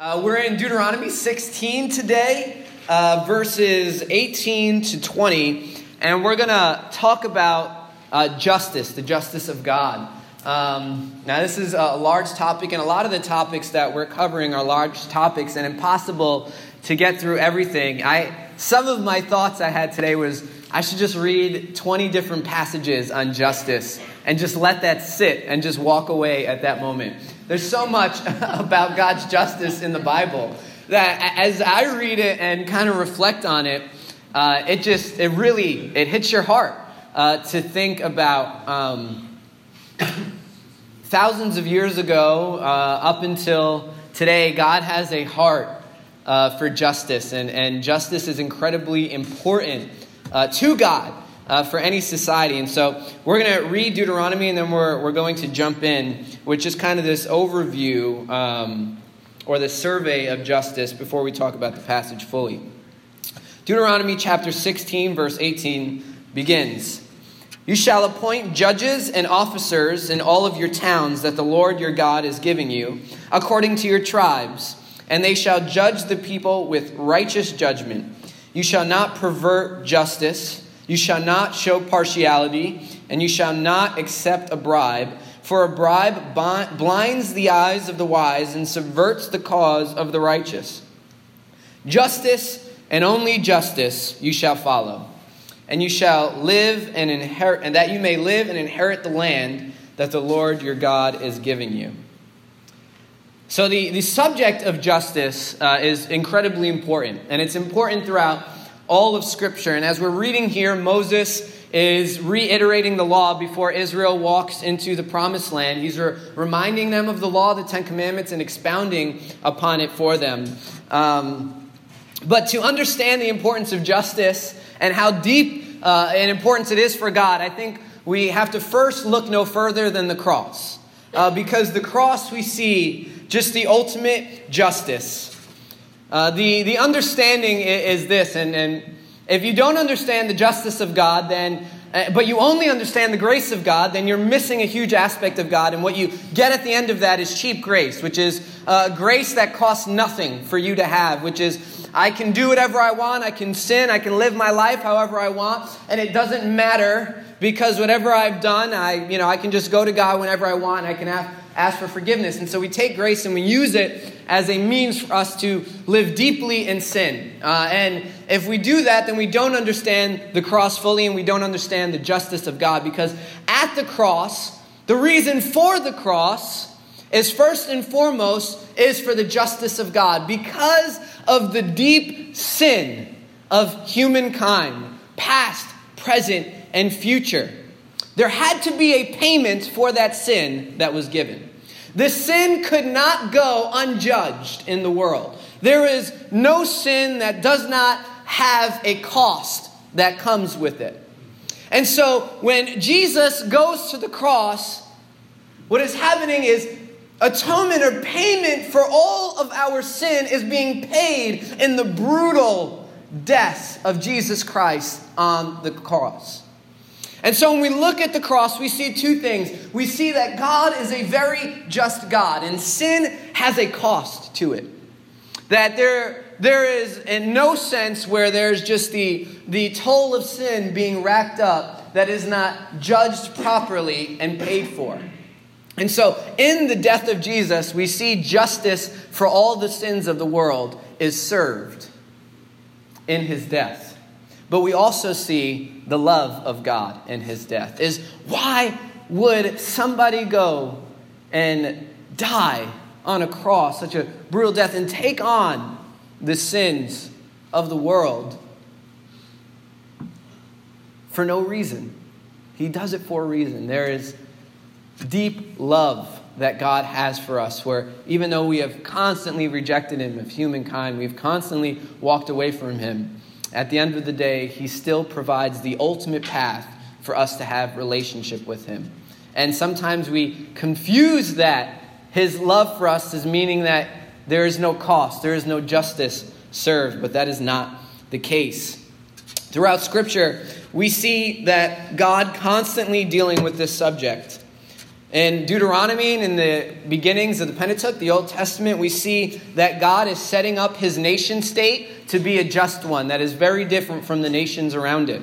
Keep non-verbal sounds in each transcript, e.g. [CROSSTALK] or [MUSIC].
Uh, we're in Deuteronomy 16 today, uh, verses 18 to 20, and we're going to talk about uh, justice, the justice of God. Um, now, this is a large topic, and a lot of the topics that we're covering are large topics and impossible to get through everything. I, some of my thoughts I had today was I should just read 20 different passages on justice and just let that sit and just walk away at that moment. There's so much [LAUGHS] about God's justice in the Bible that as I read it and kind of reflect on it, uh, it just, it really, it hits your heart uh, to think about um, [COUGHS] thousands of years ago uh, up until today, God has a heart uh, for justice, and, and justice is incredibly important uh, to God uh, for any society. And so we're going to read Deuteronomy and then we're, we're going to jump in with just kind of this overview um, or the survey of justice before we talk about the passage fully. Deuteronomy chapter 16, verse 18 begins. You shall appoint judges and officers in all of your towns that the Lord your God is giving you, according to your tribes, and they shall judge the people with righteous judgment. You shall not pervert justice you shall not show partiality, and you shall not accept a bribe, for a bribe blinds the eyes of the wise and subverts the cause of the righteous. Justice and only justice you shall follow, and you shall live and inherit, and that you may live and inherit the land that the Lord your God is giving you. So, the, the subject of justice uh, is incredibly important, and it's important throughout all of Scripture. And as we're reading here, Moses is reiterating the law before Israel walks into the promised land. He's re- reminding them of the law, the Ten Commandments, and expounding upon it for them. Um, but to understand the importance of justice and how deep uh, and importance it is for God, I think we have to first look no further than the cross. Uh, because the cross we see just the ultimate justice. Uh, the, the understanding is, this, and, and if you don't understand the justice of God, then uh, but you only understand the grace of God, then you're missing a huge aspect of God. And what you get at the end of that is cheap grace, which is uh, grace that costs nothing for you to have, which is I can do whatever I want, I can sin, I can live my life however I want, and it doesn't matter because whatever I've done, I, you know, I can just go to God whenever I want, I can have, ask for forgiveness. And so we take grace and we use it as a means for us to live deeply in sin. Uh, and if we do that, then we don't understand the cross fully and we don't understand the justice of God because at the cross, the reason for the cross is first and foremost is for the justice of God because of the deep sin of humankind, past, present, and future. There had to be a payment for that sin that was given. The sin could not go unjudged in the world. There is no sin that does not have a cost that comes with it. And so when Jesus goes to the cross, what is happening is atonement or payment for all of our sin is being paid in the brutal death of Jesus Christ on the cross. And so when we look at the cross, we see two things. We see that God is a very just God, and sin has a cost to it. That there, there is in no sense where there's just the, the toll of sin being racked up that is not judged properly and paid for. And so, in the death of Jesus, we see justice for all the sins of the world is served in his death. But we also see the love of God in his death. Is why would somebody go and die on a cross, such a brutal death, and take on the sins of the world for no reason? He does it for a reason. There is deep love that God has for us, where even though we have constantly rejected Him of humankind, we've constantly walked away from Him, at the end of the day, He still provides the ultimate path for us to have relationship with Him. And sometimes we confuse that His love for us as meaning that there is no cost, there is no justice served, but that is not the case. Throughout Scripture, we see that God constantly dealing with this subject. In Deuteronomy and in the beginnings of the Pentateuch, the Old Testament, we see that God is setting up his nation state to be a just one that is very different from the nations around it.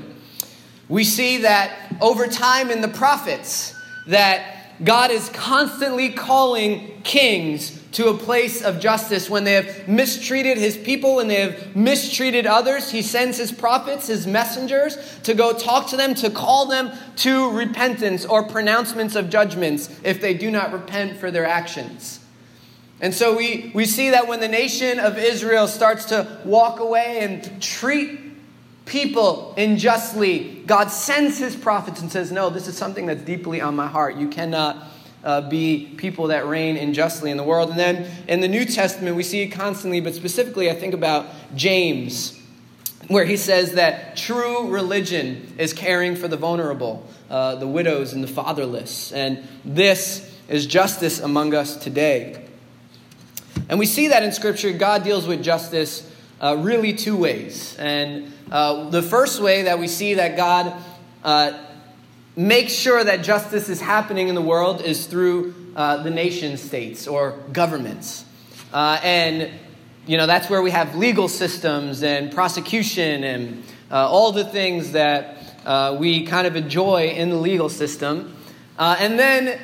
We see that over time in the prophets that God is constantly calling kings to a place of justice. When they have mistreated his people, and they have mistreated others, he sends his prophets, his messengers, to go talk to them, to call them to repentance or pronouncements of judgments if they do not repent for their actions. And so we, we see that when the nation of Israel starts to walk away and treat people unjustly, God sends his prophets and says, No, this is something that's deeply on my heart. You cannot uh, be people that reign unjustly in the world. And then in the New Testament, we see it constantly, but specifically, I think about James, where he says that true religion is caring for the vulnerable, uh, the widows, and the fatherless. And this is justice among us today. And we see that in Scripture, God deals with justice uh, really two ways. And uh, the first way that we see that God uh, make sure that justice is happening in the world is through uh, the nation states or governments. Uh, and, you know, that's where we have legal systems and prosecution and uh, all the things that uh, we kind of enjoy in the legal system. Uh, and then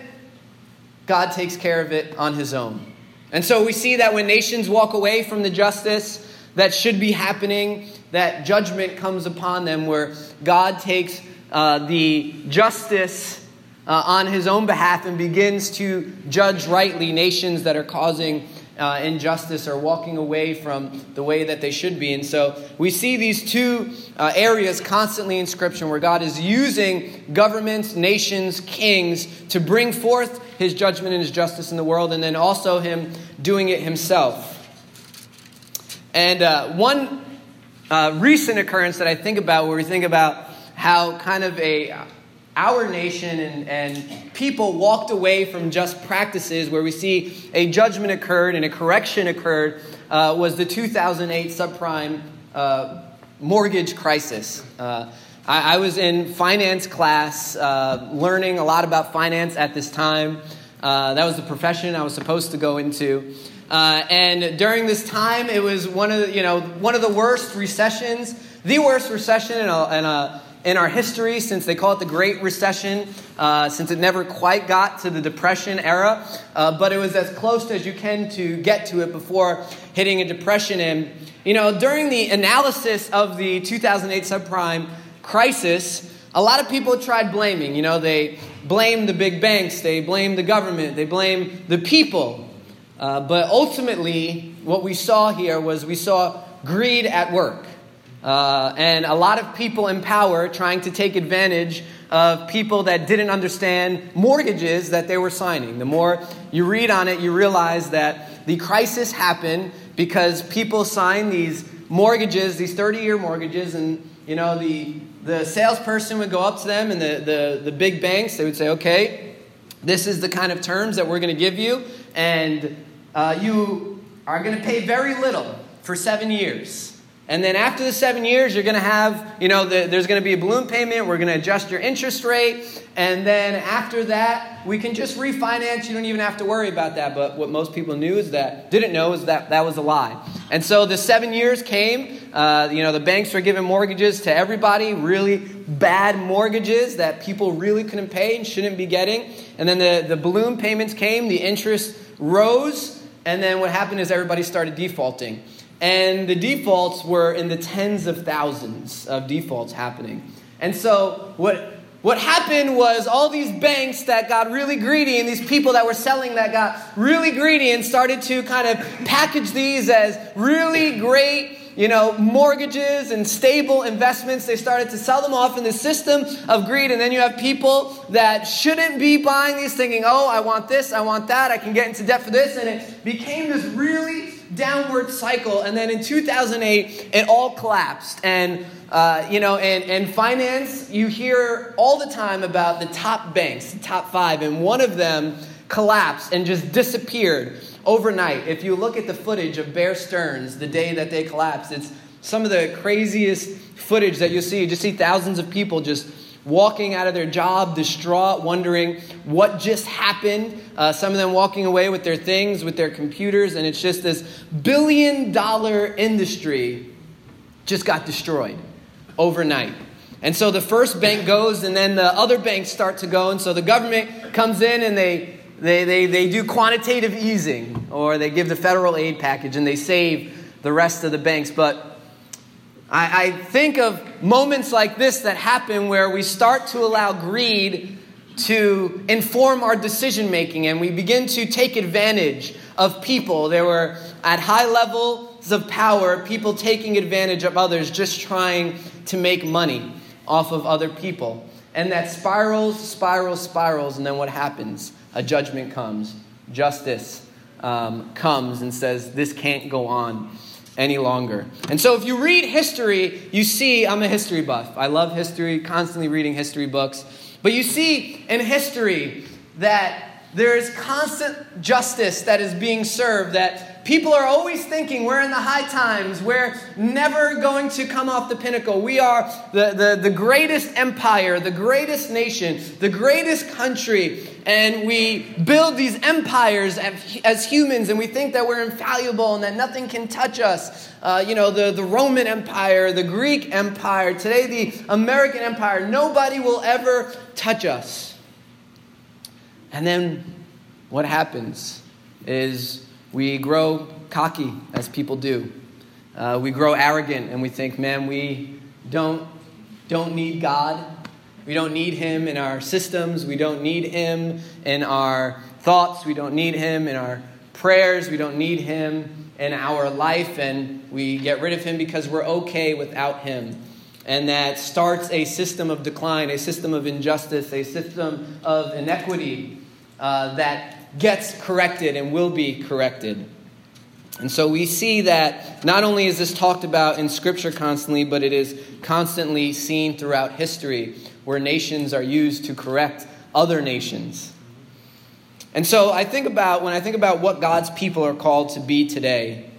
God takes care of it on his own. And so we see that when nations walk away from the justice that should be happening, that judgment comes upon them where God takes uh, the justice uh, on his own behalf and begins to judge rightly nations that are causing uh, injustice or walking away from the way that they should be. And so we see these two uh, areas constantly in Scripture where God is using governments, nations, kings to bring forth his judgment and his justice in the world, and then also him doing it himself. And uh, one uh, recent occurrence that I think about where we think about how kind of a our nation and, and people walked away from just practices where we see a judgment occurred and a correction occurred uh, was the 2008 subprime uh, mortgage crisis. Uh, I, I, was in finance class uh, learning a lot about finance at this time. Uh, that was the profession I was supposed to go into. Uh, and during this time, it was one of the, you know one of the worst recessions, the worst recession in a, in a in our history since they call it the Great Recession, uh, since it never quite got to the Depression era, uh, but it was as close as you can to get to it before hitting a depression. And, you know, during the analysis of the 2008 subprime crisis, a lot of people tried blaming. You know, they blamed the big banks, they blamed the government, they blamed the people. Uh, but ultimately, what we saw here was we saw greed at work. Uh, and a lot of people in power trying to take advantage of people that didn't understand mortgages that they were signing. The more you read on it, you realize that the crisis happened because people signed these mortgages, these 30 year mortgages, and you know, the, the salesperson would go up to them and the, the, the big banks, they would say, okay, this is the kind of terms that we're going to give you, and uh, you are going to pay very little for seven years. And then after the seven years, you're going to have, you know, the, there's going to be a balloon payment. We're going to adjust your interest rate. And then after that, we can just refinance. You don't even have to worry about that. But what most people knew is that, didn't know, is that that was a lie. And so the seven years came. Uh, you know, the banks were giving mortgages to everybody, really bad mortgages that people really couldn't pay and shouldn't be getting. And then the, the balloon payments came, the interest rose. And then what happened is everybody started defaulting. And the defaults were in the tens of thousands of defaults happening. And so what, what happened was all these banks that got really greedy and these people that were selling that got really greedy and started to kind of package these as really great you know, mortgages and stable investments. They started to sell them off in the system of greed. And then you have people that shouldn't be buying these, thinking, oh, I want this, I want that, I can get into debt for this. And it became this really downward cycle. And then in 2008, it all collapsed. And, uh, you know, and, and finance, you hear all the time about the top banks, the top five, and one of them collapsed and just disappeared overnight. If you look at the footage of Bear Stearns the day that they collapsed, it's some of the craziest footage that you'll see. You just see thousands of people just walking out of their job distraught, wondering what just happened. Uh, some of them walking away with their things, with their computers, and it's just this billion dollar industry just got destroyed overnight. And so the first bank goes, and then the other banks start to go, and so the government comes in and they they, they, they do quantitative easing, or they give the federal aid package and they save the rest of the banks. But I, I think of moments like this that happen where we start to allow greed to inform our decision making and we begin to take advantage of people. There were at high levels of power, people taking advantage of others, just trying to make money off of other people. And that spirals, spirals, spirals, and then what happens? a judgment comes, justice um, comes and says, this can't go on any longer. And so, if you read history, you see, I'm a history buff. I love history, constantly reading history books. But you see in history that there is constant justice that is being served, that People are always thinking we're in the high times. We're never going to come off the pinnacle. We are the, the, the greatest empire, the greatest nation, the greatest country. And we build these empires as humans, and we think that we're infallible and that nothing can touch us. Uh, you know, the, the Roman Empire, the Greek Empire, today the American Empire. Nobody will ever touch us. And then what happens is we grow cocky, as people do. Uh, we grow arrogant and we think, man, we don't, don't need God. We don't need Him in our systems. We don't need Him in our thoughts. We don't need Him in our prayers. We don't need Him in our life. And we get rid of Him because we're okay without Him. And that starts a system of decline, a system of injustice, a system of inequity uh, that gets corrected and will be corrected. And so we see that not only is this talked about in Scripture constantly, but it is constantly seen throughout history where nations are used to correct other nations. And so I think about, when I think about what God's people are called to be today,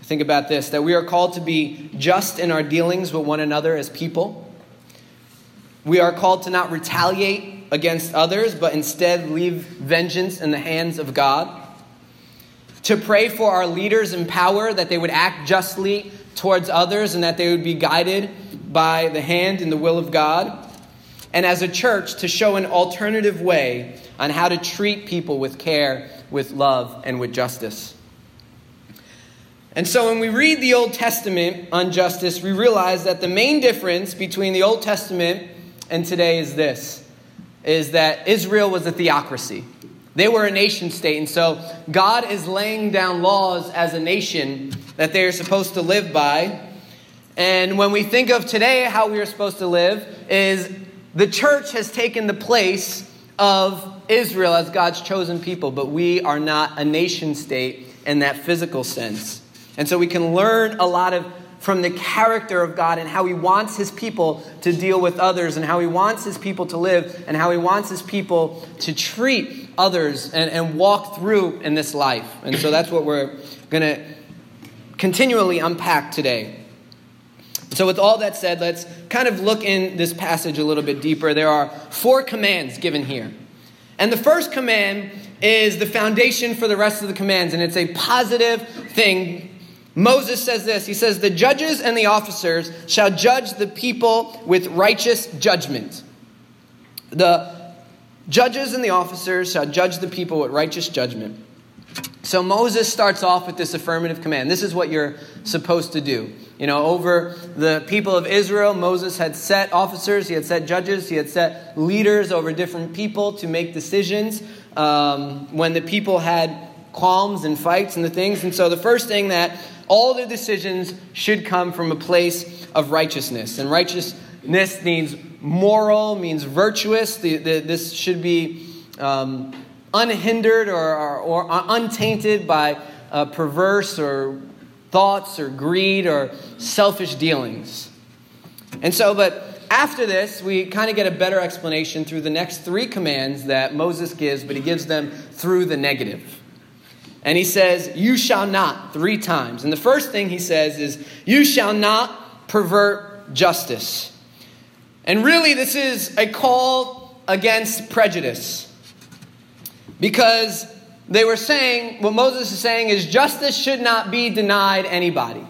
I think about this that we are called to be just in our dealings with one another as people. We are called to not retaliate against others, but instead leave vengeance in the hands of God. To pray for our leaders in power that they would act justly towards others and that they would be guided by the hand and the will of God. And as a church, to show an alternative way on how to treat people with care, with love, and with justice. And so when we read the Old Testament on justice, we realize that the main difference between the Old Testament and today is this is that Israel was a theocracy. They were a nation state, and so God is laying down laws as a nation that they are supposed to live by. And when we think of today how we are supposed to live, is the church has taken the place of Israel as God's chosen people, but we are not a nation state in that physical sense. And so we can learn a lot of from the character of God and how He wants His people to deal with others and how He wants His people to live and how He wants His people to treat others and, and walk through in this life. And so that's what we're going to continually unpack today. So, with all that said, let's kind of look in this passage a little bit deeper. There are four commands given here. And the first command is the foundation for the rest of the commands, and it's a positive thing Moses says this He says, The judges and the officers shall judge the people with righteous judgment. The judges and the officers shall judge the people with righteous judgment. So Moses starts off with this affirmative command. This is what you're supposed to do. You know, over the people of Israel, Moses had set officers, he had set judges, he had set leaders over different people to make decisions. Um, when the people had qualms and fights and the things. And so the first thing that all their decisions should come from a place of righteousness. And righteousness means moral, means virtuous. The, the, this should be um, unhindered or, or, or, untainted by uh, perverse or thoughts or greed or selfish dealings. And so, but after this, we kind of get a better explanation through the next three commands that Moses gives, but he gives them through the negative. And he says, You shall not, three times. And the first thing he says is, You shall not pervert justice. And really, this is a call against prejudice. Because they were saying, what Moses is saying is justice should not be denied anybody.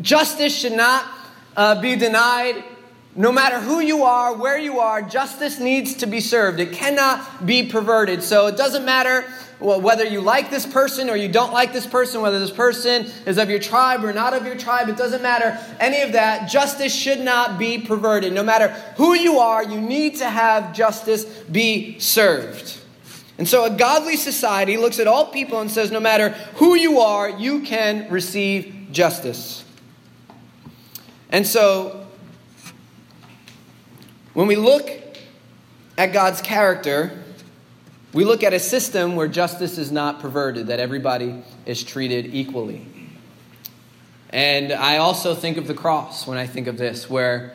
Justice should not uh, be denied no matter who you are, where you are, justice needs to be served. It cannot be perverted. So it doesn't matter whether you like this person or you don't like this person, whether this person is of your tribe or not of your tribe, it doesn't matter any of that. Justice should not be perverted. No matter who you are, you need to have justice be served. And so a godly society looks at all people and says, no matter who you are, you can receive justice. And so when we look at God's character, we look at a system where justice is not perverted, that everybody is treated equally. And I also think of the cross when I think of this, where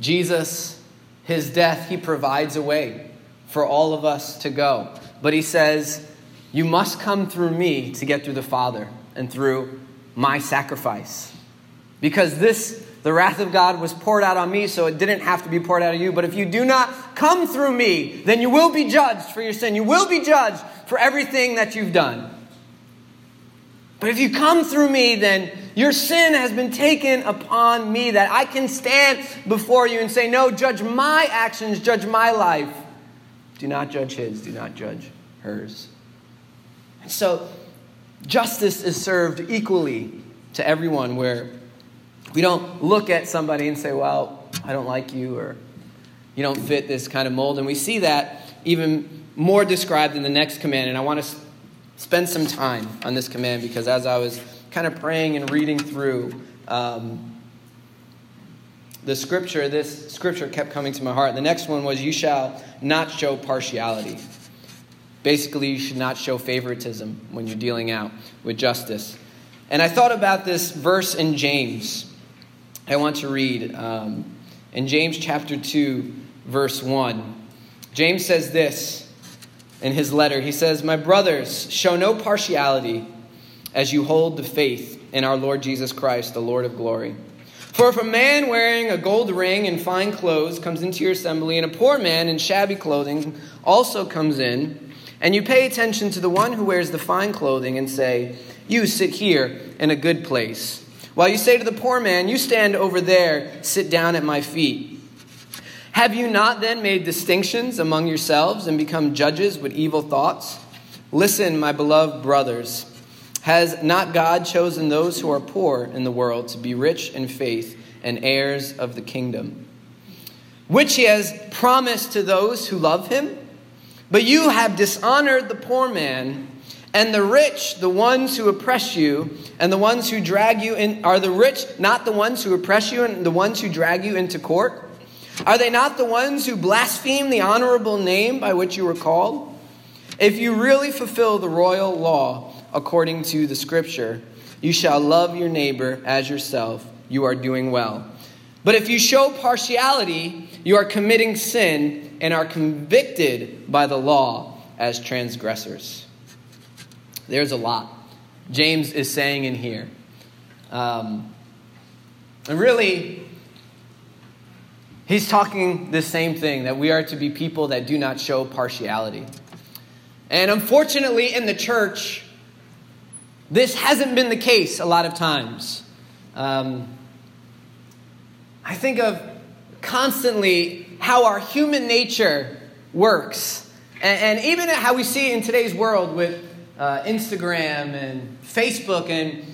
Jesus, his death, he provides a way for all of us to go. But he says, You must come through me to get through the Father and through my sacrifice. Because this the wrath of God was poured out on me, so it didn't have to be poured out on you. But if you do not come through me, then you will be judged for your sin. You will be judged for everything that you've done. But if you come through me, then your sin has been taken upon me, that I can stand before you and say, No, judge my actions, judge my life. Do not judge his, do not judge hers. And so, justice is served equally to everyone where we don't look at somebody and say, well, I don't like you or you don't fit this kind of mold. And we see that even more described in the next command. And I want to spend some time on this command because as I was kind of praying and reading through um, the scripture, this scripture kept coming to my heart. The next one was, You shall not show partiality. Basically, you should not show favoritism when you're dealing out with justice. And I thought about this verse in James. I want to read um, in James chapter 2, verse 1. James says this in his letter. He says, My brothers, show no partiality as you hold the faith in our Lord Jesus Christ, the Lord of glory. For if a man wearing a gold ring and fine clothes comes into your assembly, and a poor man in shabby clothing also comes in, and you pay attention to the one who wears the fine clothing and say, You sit here in a good place while you say to the poor man, You stand over there, sit down at my feet. Have you not then made distinctions among yourselves and become judges with evil thoughts? Listen, my beloved brothers. Has not God chosen those who are poor in the world to be rich in faith and heirs of the kingdom, which he has promised to those who love him? But you have dishonored the poor man. And the rich, the ones who oppress you, and the ones who drag you in, are the rich not the ones who oppress you and the ones who drag you into court? Are they not the ones who blaspheme the honorable name by which you were called? If you really fulfill the royal law according to the scripture, you shall love your neighbor as yourself, you are doing well. But if you show partiality, you are committing sin and are convicted by the law as transgressors. There's a lot James is saying in here. Um, and really, he's talking the same thing that we are to be people that do not show partiality. And unfortunately, in the church, this hasn't been the case a lot of times. Um, I think of constantly how our human nature works. And, and even how we see it in today's world with uh, Instagram and Facebook, and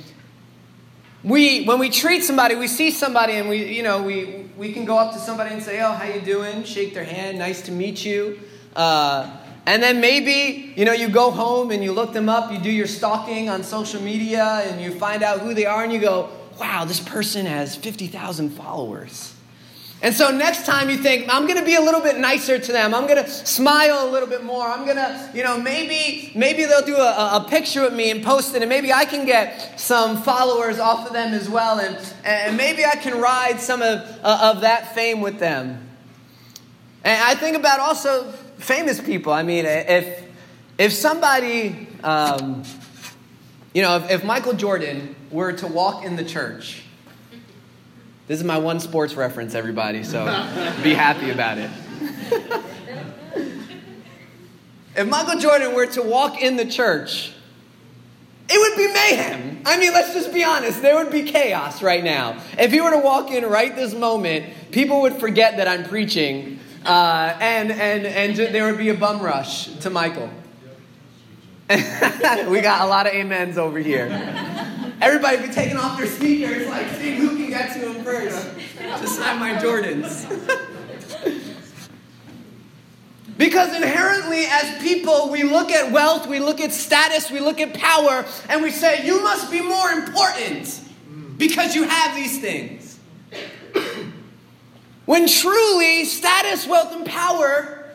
we when we treat somebody, we see somebody, and we you know we we can go up to somebody and say, "Oh, how you doing?" Shake their hand, nice to meet you. Uh, and then maybe you know you go home and you look them up, you do your stalking on social media, and you find out who they are, and you go, "Wow, this person has fifty thousand followers." And so next time you think, I'm going to be a little bit nicer to them. I'm going to smile a little bit more. I'm going to, you know, maybe maybe they'll do a, a picture of me and post it, and maybe I can get some followers off of them as well, and, and maybe I can ride some of, uh, of that fame with them. And I think about also famous people. I mean, if, if somebody, um, you know, if, if Michael Jordan were to walk in the church, This is my one sports reference, everybody, so be happy about it. if Michael Jordan were to walk in the church, it would be mayhem. I mean, let's just be honest. There would be chaos right now. If he were to walk in right this moment, people would forget that I'm preaching, uh, and, and, and there would be a bum rush to Michael. [LAUGHS] we got a lot of amens over here. Everybody be taking off their sneakers, like seeing who can get to them first to sign my Jordans. [LAUGHS] Because inherently, as people, we look at wealth, we look at status, we look at power, and we say, You must be more important because you have these things. [CLEARS THROAT] when truly, status, wealth, and power,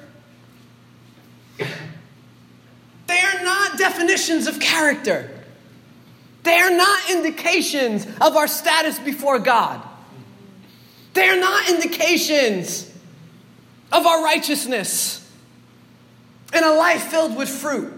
they are not definitions of character. They are not indications of our status before God. They are not indications of our righteousness and a life filled with fruit.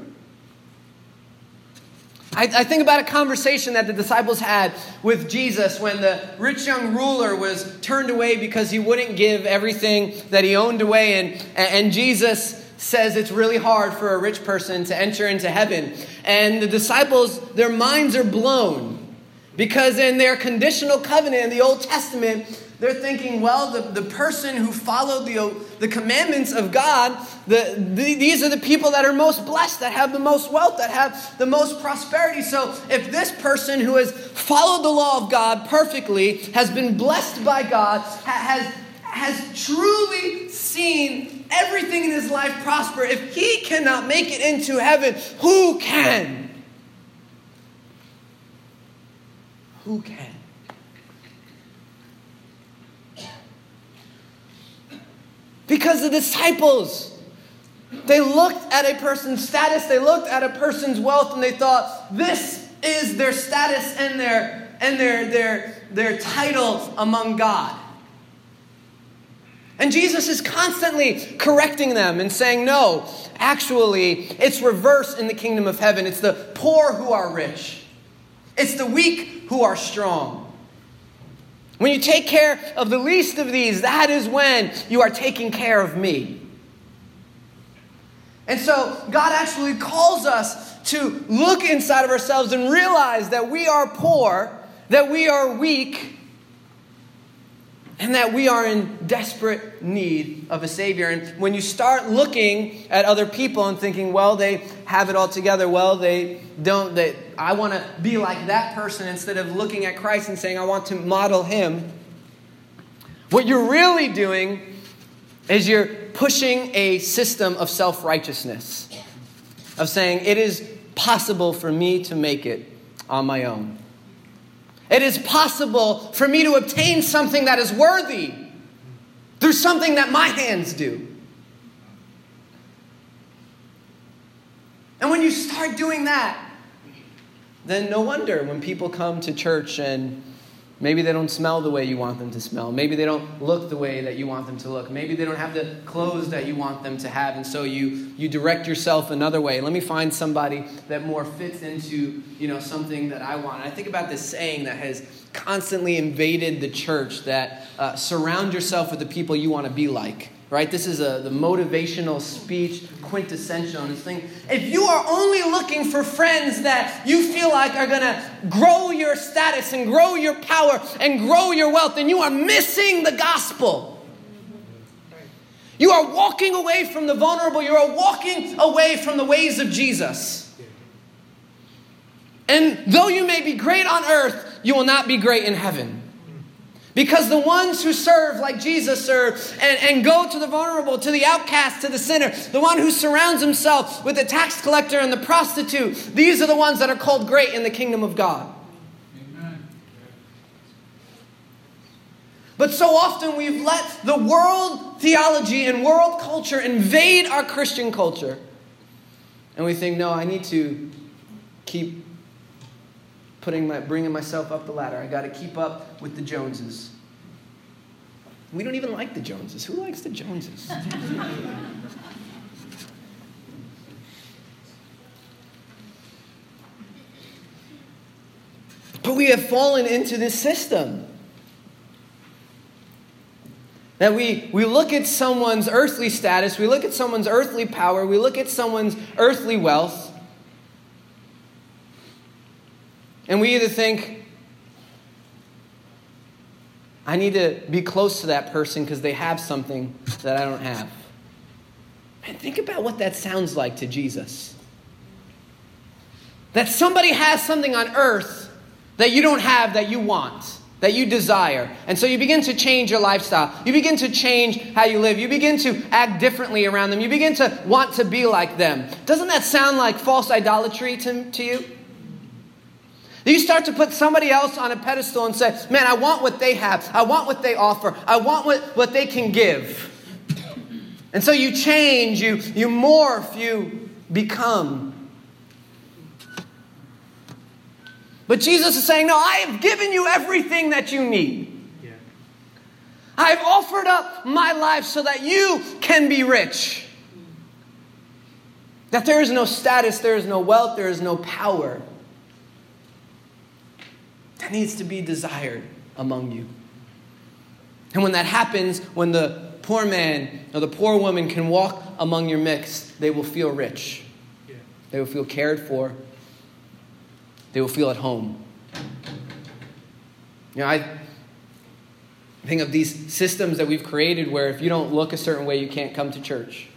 I, I, think about a conversation that the disciples had with Jesus when the rich young ruler was turned away because he wouldn't give everything that he owned away. And, and Jesus says it's really hard for a rich person to enter into heaven. And the disciples, their minds are blown because in their conditional covenant in the Old Testament, they're thinking, well, the, the person who followed the, the commandments of God, the, the, these are the people that are most blessed, that have the most wealth, that have the most prosperity. So if this person who has followed the law of God perfectly, has been blessed by God, has, has truly seen everything in his life prosper, if he cannot make it into heaven, who can? Who can? Because the disciples, they looked at a person's status, they looked at a person's wealth, and they thought, this is their status and their and their their their title among God. And Jesus is constantly correcting them and saying, no, actually, it's reverse in the kingdom of heaven. It's the poor who are rich, it's the weak who are strong. When you take care of the least of these, that is when you are taking care of me. And so, God actually calls us to look inside of ourselves and realize that we are poor, that we are weak, and that we are in desperate need of a Savior. And when you start looking at other people and thinking, well, they have it all together, well, they don't, they, I want to be like that person instead of looking at Christ and saying, I want to model Him, what you're really doing is you're pushing a system of self righteousness, of saying, it is possible for me to make it on my own. It is possible for me to obtain something that is worthy through something that my hands do. And when you start doing that, then no wonder when people come to church and Maybe they don't smell the way you want them to smell. Maybe they don't look the way that you want them to look. Maybe they don't have the clothes that you want them to have. And so you, you direct yourself another way. Let me find somebody that more fits into you know, something that I want. And I think about this saying that has constantly invaded the church that uh, surround yourself with the people you want to be like right? This is a, the motivational speech quintessential on this thing. If you are only looking for friends that you feel like are going to grow your status and grow your power and grow your wealth, then you are missing the gospel. You are walking away from the vulnerable. You are walking away from the ways of Jesus. And though you may be great on earth, you will not be great in heaven. Because the ones who serve like Jesus served and, and go to the vulnerable, to the outcast, to the sinner, the one who surrounds himself with the tax collector and the prostitute, these are the ones that are called great in the kingdom of God. Amen. But so often we've let the world theology and world culture invade our Christian culture. And we think, no, I need to keep putting my, bringing myself up the ladder. I got to keep up with the Joneses. We don't even like the Joneses. Who likes the Joneses? [LAUGHS] but we have fallen into this system. That we, we look at someone's earthly status, we look at someone's earthly power, we look at someone's earthly wealth, and we either think, I need to be close to that person because they have something that I don't have. And think about what that sounds like to Jesus. That somebody has something on earth that you don't have that you want, that you desire. And so you begin to change your lifestyle. You begin to change how you live. You begin to act differently around them. You begin to want to be like them. Doesn't that sound like false idolatry to, to you? You start to put somebody else on a pedestal and say, Man, I want what they have. I want what they offer. I want what, what they can give. And so you change, you, you morph, you become. But Jesus is saying, No, I have given you everything that you need. Yeah. I've offered up my life so that you can be rich. That there is no status, there is no wealth, there is no power that needs to be desired among you. And when that happens, when the poor man or the poor woman can walk among your midst, they will feel rich. Yeah. They will feel cared for. They will feel at home. You know, I think of these systems that we've created where if you don't look a certain way, you can't come to church.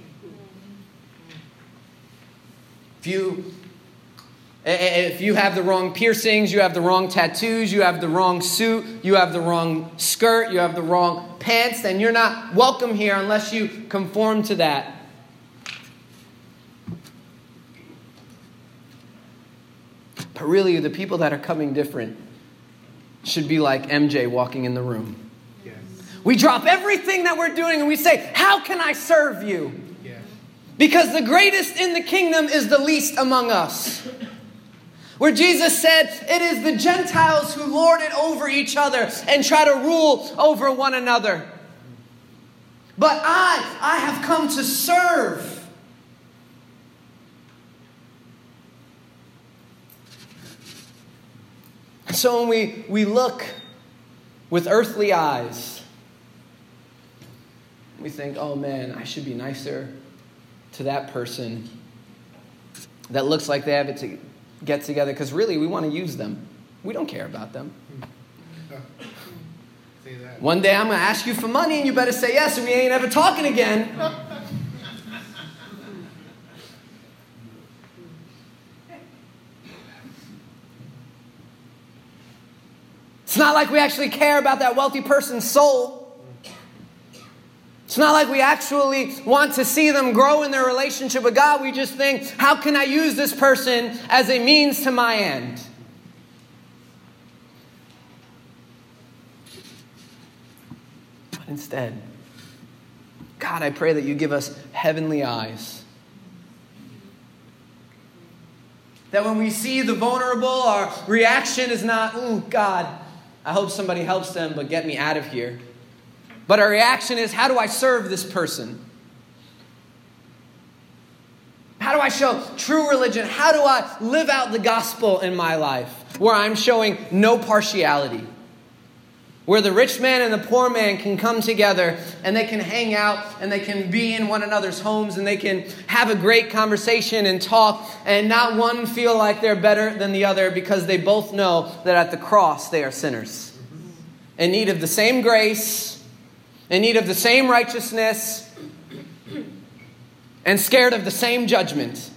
If you if you have the wrong piercings, you have the wrong tattoos, you have the wrong suit, you have the wrong skirt, you have the wrong pants, then you're not welcome here unless you conform to that. But really, the people that are coming different should be like MJ walking in the room. Yes. We drop everything that we're doing and we say, How can I serve you? Yes. Because the greatest in the kingdom is the least among us. Where Jesus said, It is the Gentiles who lord it over each other and try to rule over one another. But I, I have come to serve. So when we, we look with earthly eyes, we think, oh man, I should be nicer to that person that looks like they have it to, get together because really we want to use them. We don't care about them. [LAUGHS] One day I'm going to ask you for money and you better say yes or we ain't ever talking again. It's not like we actually care about that wealthy person's soul. It's not like we actually want to see them grow in their relationship with God. We just think, how can I use this person as a means to my end? But instead, God, I pray that you give us heavenly eyes. That when we see the vulnerable, our reaction is not, oh, God, I hope somebody helps them, but get me out of here. But our reaction is, how do I serve this person? How do I show true religion? How do I live out the gospel in my life where I'm showing no partiality? Where the rich man and the poor man can come together and they can hang out and they can be in one another's homes and they can have a great conversation and talk and not one feel like they're better than the other because they both know that at the cross they are sinners in need of the same grace in need of the same righteousness, and scared of the same judgment.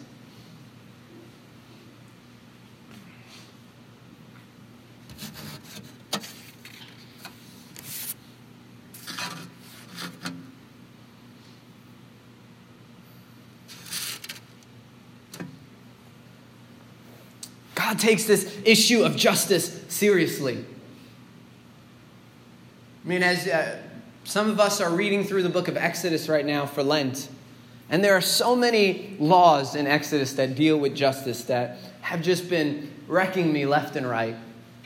God takes this issue of justice seriously. I mean, as uh, some of us are reading through the book of Exodus right now for Lent. And there are so many laws in Exodus that deal with justice that have just been wrecking me left and right.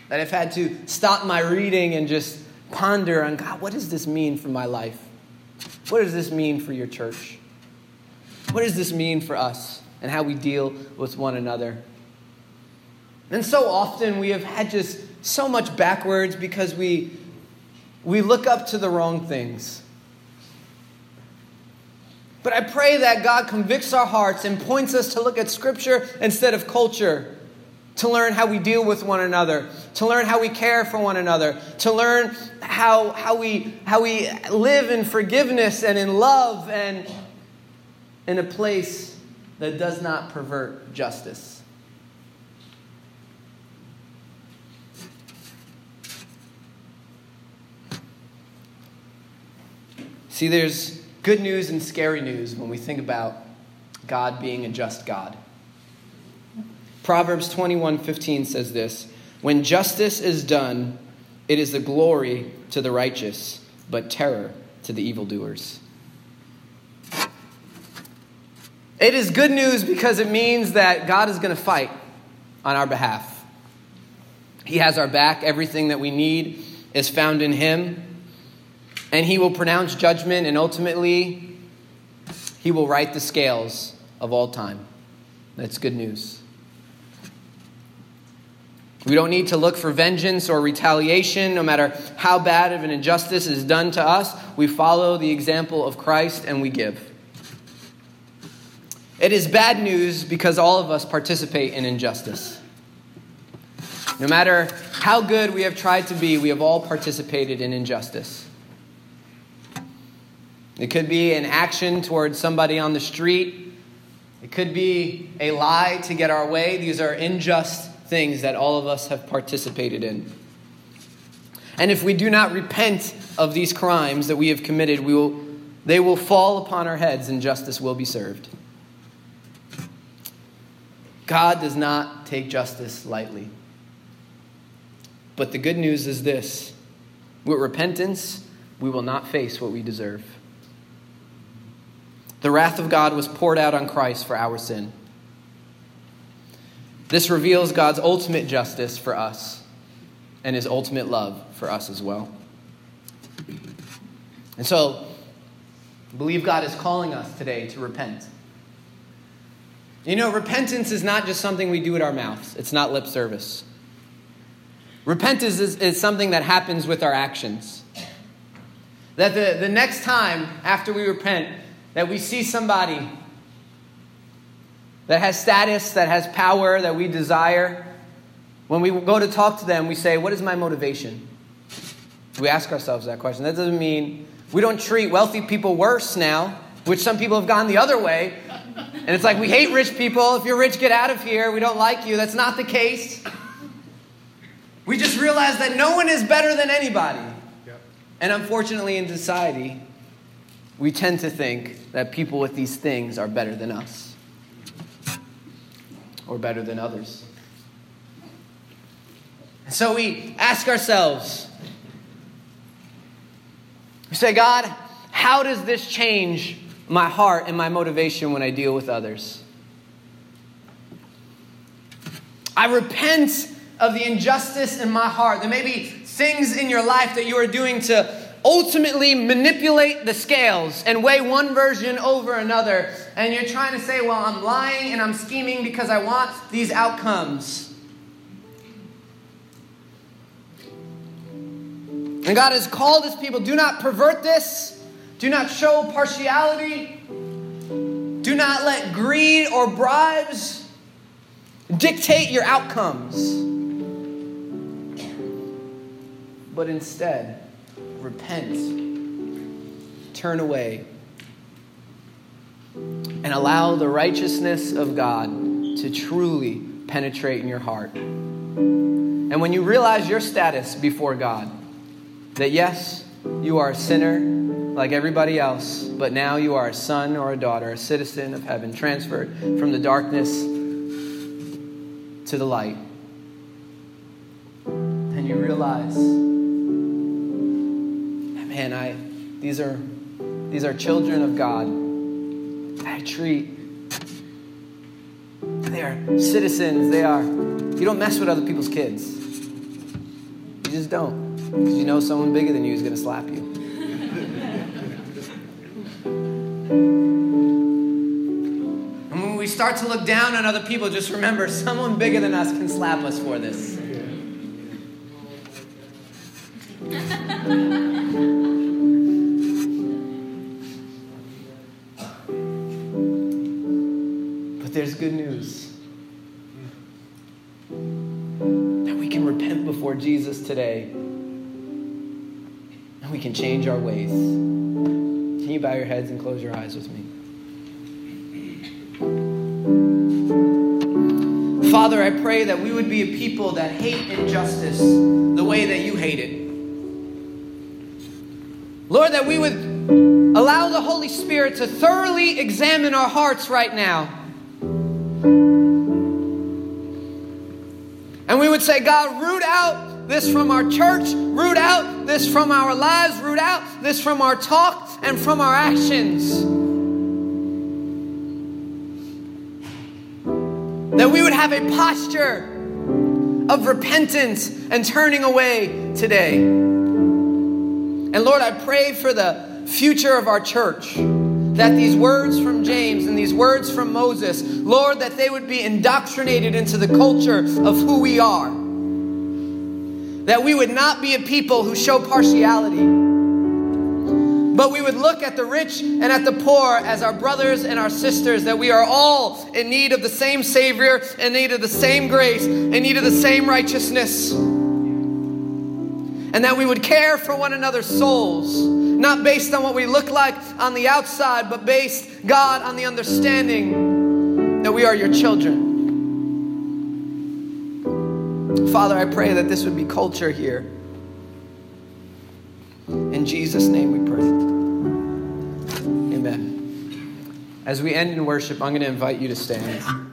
That I've had to stop my reading and just ponder on God, what does this mean for my life? What does this mean for your church? What does this mean for us and how we deal with one another? And so often we have had just so much backwards because we we look up to the wrong things. But I pray that God convicts our hearts and points us to look at Scripture instead of culture, to learn how we deal with one another, to learn how we care for one another, to learn how, how, we, how we live in forgiveness and in love and in a place that does not pervert justice. See, there's good news and scary news when we think about God being a just God. Proverbs 21:15 says this, "When justice is done, it is the glory to the righteous, but terror to the evildoers." It is good news because it means that God is going to fight on our behalf. He has our back. Everything that we need is found in Him. And He will pronounce judgment, and ultimately, He will right the scales of all time. That's good news. We don't need to look for vengeance or retaliation, no matter how bad of an injustice is done to us. We follow the example of Christ and we give. It is bad news because all of us participate in injustice. No matter how good we have tried to be, we have all participated in injustice. It could be an action towards somebody on the street. It could be a lie to get our way. These are unjust things that all of us have participated in. And if we do not repent of these crimes that we have committed, we will, they will fall upon our heads and justice will be served. God does not take justice lightly. But the good news is this with repentance, we will not face what we deserve. The wrath of God was poured out on Christ for our sin. This reveals God's ultimate justice for us and his ultimate love for us as well. And so, I believe God is calling us today to repent. You know, repentance is not just something we do with our mouths, it's not lip service. Repentance is, is something that happens with our actions. That the, the next time after we repent, that we see somebody that has status, that has power, that we desire, when we go to talk to them, we say, What is my motivation? We ask ourselves that question. That doesn't mean we don't treat wealthy people worse now, which some people have gone the other way. And it's like, we hate rich people. If you're rich, get out of here. We don't like you. That's not the case. We just realize that no one is better than anybody. Yep. And unfortunately, in society, we tend to think that people with these things are better than us or better than others. And so we ask ourselves, we say, God, how does this change my heart and my motivation when I deal with others. I repent of the injustice in my heart. There may be things in your life that you are doing to ultimately manipulate the scales and weigh one version over another. And you're trying to say, well, I'm lying and I'm scheming because I want these outcomes. And God has called his people do not pervert this. Do not show partiality. Do not let greed or bribes dictate your outcomes. But instead, repent, turn away, and allow the righteousness of God to truly penetrate in your heart. And when you realize your status before God, that yes, you are a sinner like everybody else, but now you are a son or a daughter, a citizen of heaven, transferred from the darkness to the light. And you realize, man, I these are these are children of God. I treat they are citizens. They are you don't mess with other people's kids. You just don't. Because you know someone bigger than you is going to slap you. [LAUGHS] And when we start to look down on other people, just remember someone bigger than us can slap us for this. Change our ways. Can you bow your heads and close your eyes with me? Father, I pray that we would be a people that hate injustice the way that you hate it. Lord, that we would allow the Holy Spirit to thoroughly examine our hearts right now. And we would say, God, root out this from our church, root this from our lives, root out this from our talk and from our actions. That we would have a posture of repentance and turning away today. And Lord, I pray for the future of our church that these words from James and these words from Moses, Lord, that they would be indoctrinated into the culture of who we are. That we would not be a people who show partiality but we would look at the rich and at the poor as our brothers and our sisters, that we are all in need of the same Savior, in need of the same grace, in need of the same righteousness. And that we would care for one another's souls, not based on what we look like on the outside, but based, God, on the understanding that we are your children. Father, I pray that this would be culture here. In Jesus' name we pray. Amen. As we end in worship, I'm going to invite you to stand.